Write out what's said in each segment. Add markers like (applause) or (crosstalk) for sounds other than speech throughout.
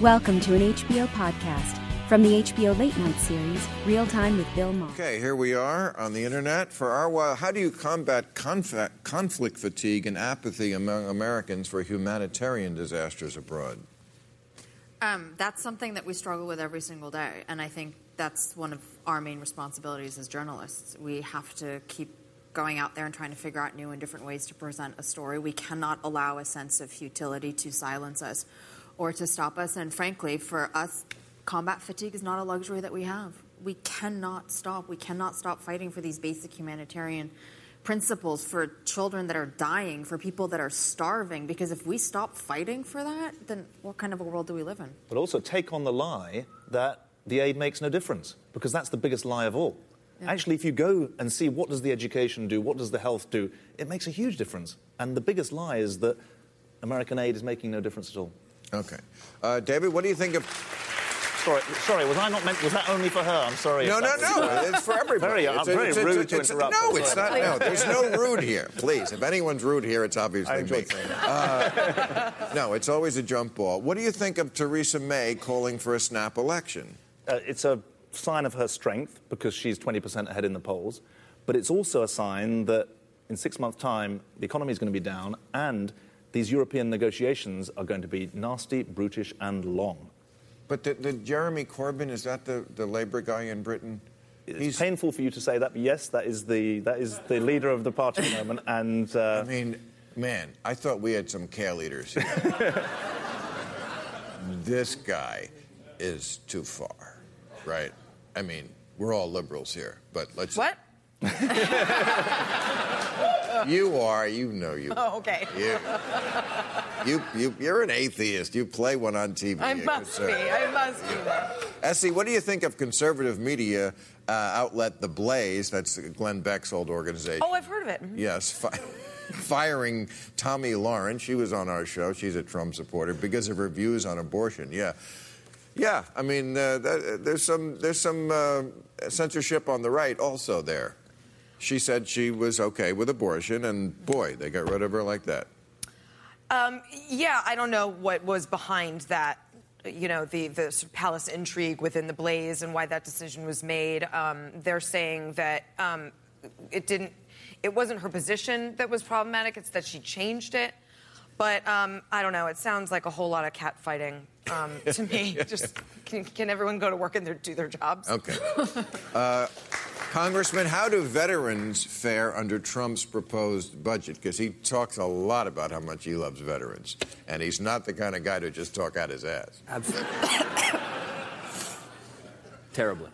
Welcome to an HBO podcast from the HBO Late Night series, Real Time with Bill Maher. Okay, here we are on the internet. For Arwa, how do you combat conf- conflict fatigue and apathy among Americans for humanitarian disasters abroad? Um, that's something that we struggle with every single day, and I think that's one of our main responsibilities as journalists. We have to keep going out there and trying to figure out new and different ways to present a story. We cannot allow a sense of futility to silence us or to stop us. And frankly, for us, combat fatigue is not a luxury that we have. We cannot stop. We cannot stop fighting for these basic humanitarian principles for children that are dying, for people that are starving. Because if we stop fighting for that, then what kind of a world do we live in? But also take on the lie that the aid makes no difference, because that's the biggest lie of all. Yeah. Actually, if you go and see what does the education do, what does the health do, it makes a huge difference. And the biggest lie is that American aid is making no difference at all. Okay. Uh, David, what do you think of Sorry, sorry, was I not meant? Was that only for her? I'm sorry. No, no, no. (laughs) It's for everybody. Very, it's, very it's, rude it's, to interrupt. No, it's not. No, there's no rude here. Please, if anyone's rude here, it's obviously me. Uh, no, it's always a jump ball. What do you think of Theresa May calling for a snap election? Uh, it's a sign of her strength because she's 20% ahead in the polls, but it's also a sign that in six months' time the economy is going to be down and these European negotiations are going to be nasty, brutish, and long. But the, the Jeremy Corbyn, is that the, the Labour guy in Britain? It's He's, painful for you to say that, but yes, that is the, that is the leader of the party at the moment. (laughs) And, uh, I mean, man, I thought we had some care leaders (laughs) this guy is too far, right? I mean, we're all liberals here, but let's. What? (laughs) you are. You know you. Oh, okay. You, you, you, you're an atheist. You play one on TV. I must be. I must be. S.E., what do you think of conservative media uh, outlet The Blaze? That's Glenn Beck's old organization. Oh, I've heard of it. Mm-hmm. Yes. Fi- (laughs) firing Tomi Lahren. She was on our show. She's a Trump supporter because of her views on abortion. Yeah. Yeah, I mean, uh, that, there's some there's some uh, censorship on the right also there. She said she was okay with abortion, and boy, they got rid of her like that. Um, yeah, I don't know what was behind that. You know, the the sort of palace intrigue within the Blaze and why that decision was made. Um, they're saying that um, it didn't. It wasn't her position that was problematic. It's that she changed it. But um, I don't know. It sounds like a whole lot of cat fighting um, to me. (laughs) Just can, can, everyone go to work and their, do their jobs? Okay. (laughs) Uh, Congressman, how do veterans fare under Trump's proposed budget? Because he talks a lot about how much he loves veterans, and he's not the kind of guy to just talk out his ass. Absolutely. (coughs) Terribly.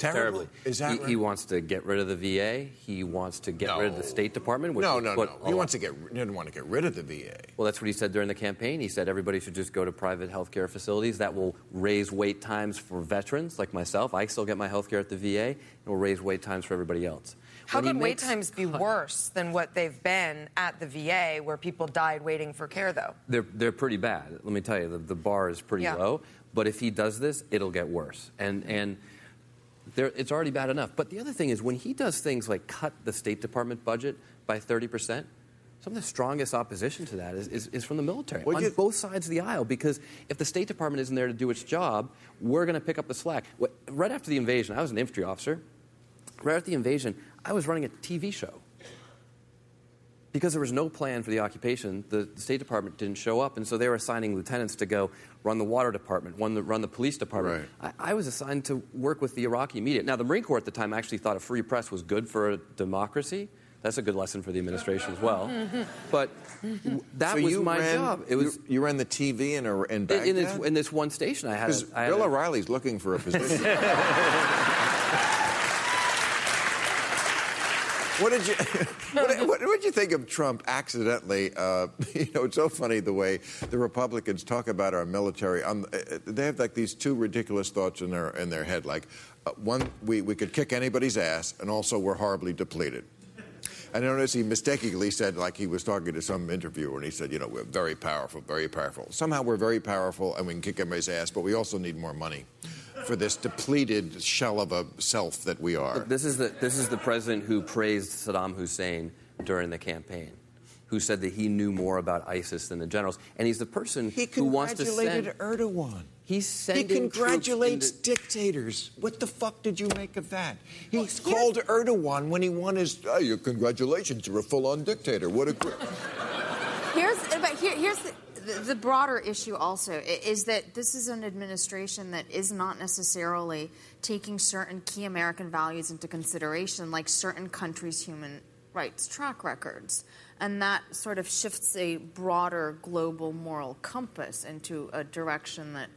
Terribly. Is that he, right? he, wants to get rid of the VA. He wants to get no. rid of the State Department. no, no, no. He wants to get. He doesn't want to get rid of the VA. Well, that's what he said during the campaign. He said everybody should just go to private health care facilities. That will raise wait times for veterans like myself. I still get my health care at the VA. It will raise wait times for everybody else. How when could wait times be worse than what they've been at the VA, where people died waiting for care, though? They're they're pretty bad. Let me tell you, the, the bar is pretty yeah. low. But if he does this, it'll get worse. And and there, it's already bad enough. But the other thing is when he does things like cut the State Department budget by 30%, some of the strongest opposition to that is, is, is from the military on you... both sides of the aisle. Because if the State Department isn't there to do its job, we're going to pick up the slack. Right after the invasion, I was an infantry officer. Right after the invasion, I was running a TV show because there was no plan for the occupation, the, State Department didn't show up, and so they were assigning lieutenants to go run the water department, run the, run the police department. Right. I, I, was assigned to work with the Iraqi media. Now, the Marine Corps at the time actually thought a free press was good for a democracy. That's a good lesson for the administration as well. (laughs) But that so was my ran, job. It was you, ran the TV in, a, in Baghdad? In, this, in this one station, I had. Had Bill O'Reilly's looking for a position. (laughs) what did you (laughs) what, what, did you think of Trump accidentally? Uh, (laughs) you know, it's so funny the way the Republicans talk about our military. Um, they have like these two ridiculous thoughts in their in their head, like uh, one, we, we could kick anybody's ass, and also we're horribly depleted. And notice he mistakenly said, like he was talking to some interviewer, and he said, you know, we're very powerful, very powerful. Somehow we're very powerful, and we can kick everybody's ass, but we also need more money for this depleted shell of a self that we are. This is the this is the president who praised Saddam Hussein during the campaign, who said that he knew more about ISIS than the generals, and he's the person he who wants to send. He congratulated Erdogan. He's sending he congratulates into... dictators. What the fuck did you make of that? He well, called Erdogan when he won his. Oh, your congratulations, you're a full-on dictator. What a. here's but here, here's the, the, the broader issue. Also, is that this is an administration that is not necessarily taking certain key American values into consideration, like certain countries' human rights track records. And that sort of shifts a broader global moral compass into a direction that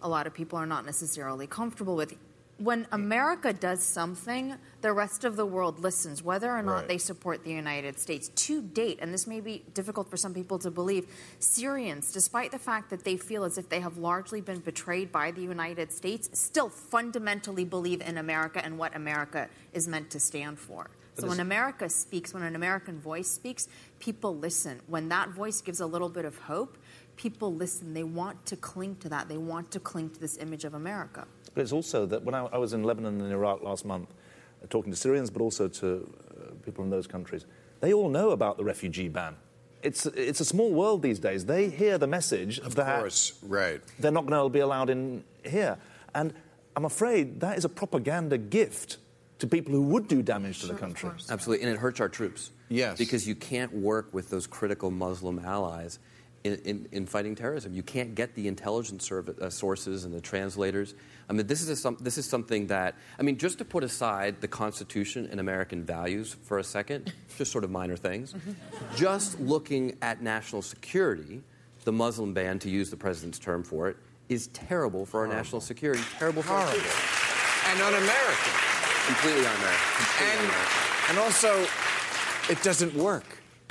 a lot of people are not necessarily comfortable with. When America does something, the rest of the world listens, whether or not right. they support the United States. To date, and this may be difficult for some people to believe, Syrians, despite the fact that they feel as if they have largely been betrayed by the United States, still fundamentally believe in America and what America is meant to stand for. So when America speaks, when an American voice speaks, people listen. When that voice gives a little bit of hope, people listen. They want to cling to that. They want to cling to this image of America. But it's also that when I, I was in Lebanon and Iraq last month, uh, talking to Syrians, but also to uh, people in those countries, they all know about the refugee ban. It's, it's a small world these days. They hear the message of that course, right. they're not going to be allowed in here. And I'm afraid that is a propaganda gift to people who would do damage to sure, the country. Absolutely, and it hurts our troops. Yes. Because you can't work with those critical Muslim allies in, in, in, fighting terrorism. You can't get the intelligence uh, sources and the translators. I mean, this is, a, this is something that, I mean, just to put aside the Constitution and American values for a second, (laughs) just sort of minor things, mm-hmm. just looking at national security, the Muslim ban, to use the president's term for it, is terrible for our Horrible. national security, terrible for Horrible. our And un-American. Completely un-American. and, and also, it doesn't work.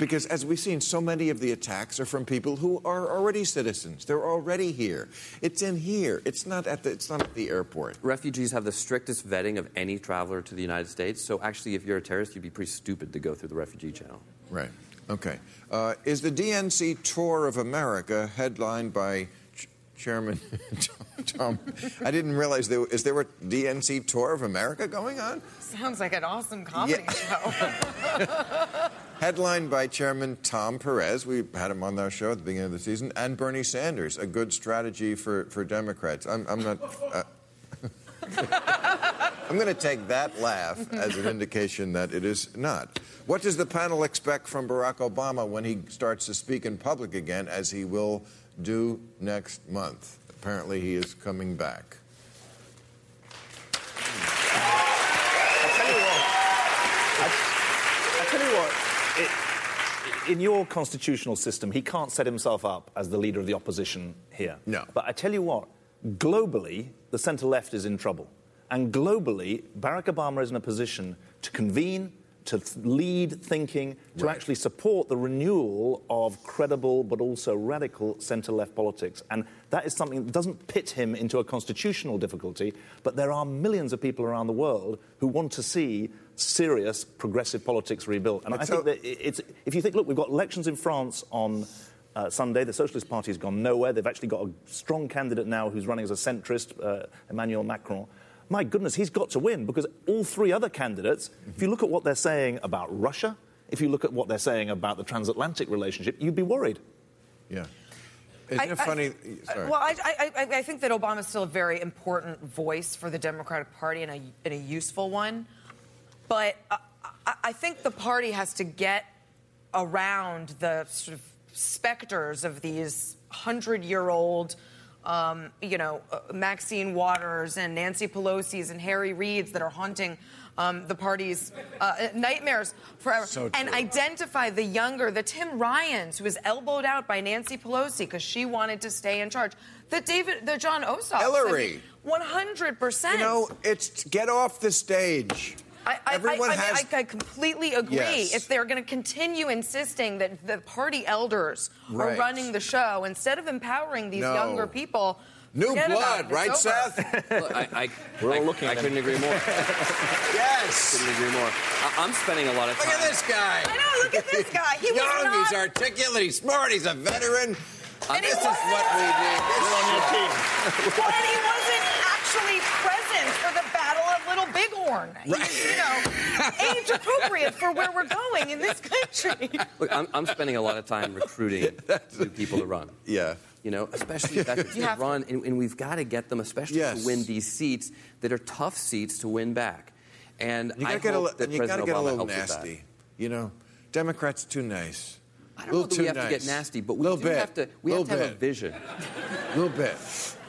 Because as we've seen, so many of the attacks are from people who are already citizens. They're already here. It's in here. It's not at the, it's not at the airport. Refugees have the strictest vetting of any traveler to the United States. So actually, if you're a terrorist, you'd be pretty stupid to go through the refugee channel. Right. Okay. Uh, is the DNC tour of America headlined by Ch- Chairman (laughs) Tom? I didn't realize there is there a DNC tour of America going on? Sounds like an awesome comedy yeah. show. (laughs) Headlined by Chairman Tom Perez, we had him on our show at the beginning of the season, and Bernie Sanders, a good strategy for, for Democrats. I'm, I'm not. Uh, (laughs) I'm going to take that laugh as an indication that it is not. What does the panel expect from Barack Obama when he starts to speak in public again, as he will do next month? Apparently, he is coming back. I tell you what. I, I tell you what it, in your constitutional system, he can't set himself up as the leader of the opposition here. No. But I tell you what, globally, the centre left is in trouble. And globally, Barack Obama is in a position to convene, to lead thinking, to right. actually support the renewal of credible but also radical centre left politics. And that is something that doesn't pit him into a constitutional difficulty, but there are millions of people around the world who want to see serious progressive politics rebuilt. And I think that it's, if you think, look, we've got elections in France on. Uh, Sunday, the Socialist Party has gone nowhere. They've actually got a strong candidate now who's running as a centrist, uh, Emmanuel Macron my goodness, he's got to win because all three other candidates, if you look at what they're saying about Russia, if you look at what they're saying about the transatlantic relationship, you'd be worried. Yeah. Isn't I, it funny? I, well, I, I, I, think that Obama's still a very important voice for the Democratic Party and a, and a useful one. But I, I think the party has to get around the sort of specters of these hundred year old um, you know, uh, Maxine Waters and Nancy Pelosi's and Harry Reid's that are haunting um, the party's uh, nightmares forever. So and identify the younger, the Tim Ryans, who was elbowed out by Nancy Pelosi because she wanted to stay in charge. The David, the Jon Ossoff. Hillary. One hundred percent. You know, it's get off the stage. I, I, Everyone I, I, has. I, I completely agree. Yes. If they're going to continue insisting that the party elders Right. are running the show instead of empowering these No. younger people, New forget blood, it. Right, over. Seth? (laughs) (laughs) Look, I, I, We're all I, looking I at couldn't agree more. (laughs) yes. couldn't agree more. I, I'm spending a lot of time. Look at this guy. I know. Look at this guy. He was Young, not. he's articulate, he's smart, he's a veteran. And he this is wasn't- what we need. This on your show. team. Well, and he wasn't actually present for the Battle of Little Bighorn. He's, you know, age appropriate for where we're going in this country. Look, I'm, I'm spending a lot of time recruiting (laughs) new people to run. Yeah. You know, especially (laughs) veterans You to have to. run, and, and we've got to get them, especially Yes. to win these seats that are tough seats to win back. And You I gotta get a, hope li- that you gotta President get a Obama little helps with that. nasty. You know, Democrats too nice. I don't know that we have nice. to get nasty, but we do bit. have to. We little have to have a bit. vision. A (laughs) little bit.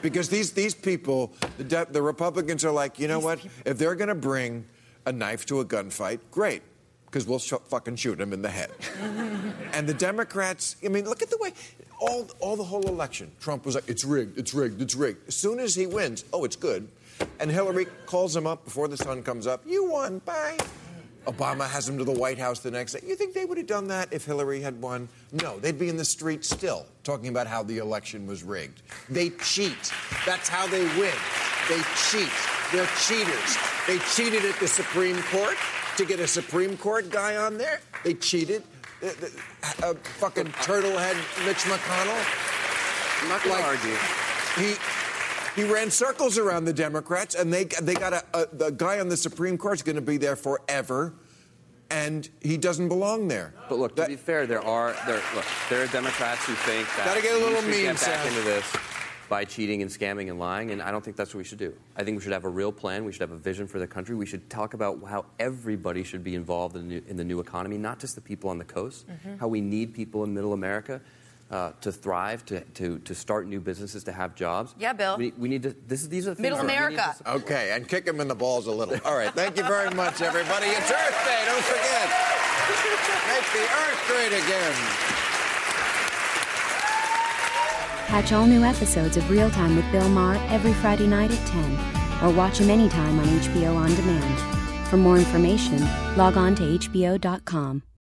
Because these, these people, the, de- the Republicans are like, you know what? If they're going to bring a knife to a gunfight, great. Because we'll sh- fucking shoot him in the head. (laughs) and the Democrats, I mean, look at the way, all, all the whole election, Trump was like, it's rigged, it's rigged, it's rigged. As soon as he wins, oh, it's good. And Hillary calls him up before the sun comes up, you won, bye. Obama has him to the White House the next day. You think they would have done that if Hillary had won? No, they'd be in the street still talking about how the election was rigged. They cheat. That's how they win. They cheat. They're cheaters. They cheated at the Supreme Court to get a Supreme Court guy on there. They cheated. Uh, fucking turtlehead Mitch McConnell. I'm not going Like- to argue. He he ran circles around the Democrats, and they they got a, a the guy on the Supreme Court is going to be there forever, and he doesn't belong there. But look, to That- be fair, there are there look there are Democrats who think that Gotta get a little we should mean, get back Sam. into this by cheating and scamming and lying, and I don't think that's what we should do. I think we should have a real plan. We should have a vision for the country. We should talk about how everybody should be involved in the new, in the new economy, not just the people on the coast. Mm-hmm. How we need people in Middle America. Uh, to thrive, to, to, to start new businesses, to have jobs. Yeah, Bill. We, we need to. This, is- these are the things Middle we need America. to- Okay, and kick them in the balls a little. All right, thank you very much, everybody. It's Earth Day. Don't forget. Make the Earth great again. Catch all new episodes of Real Time with Bill Maher every Friday night at 10, or watch him anytime on HBO On Demand. For more information, log on to HBO.com.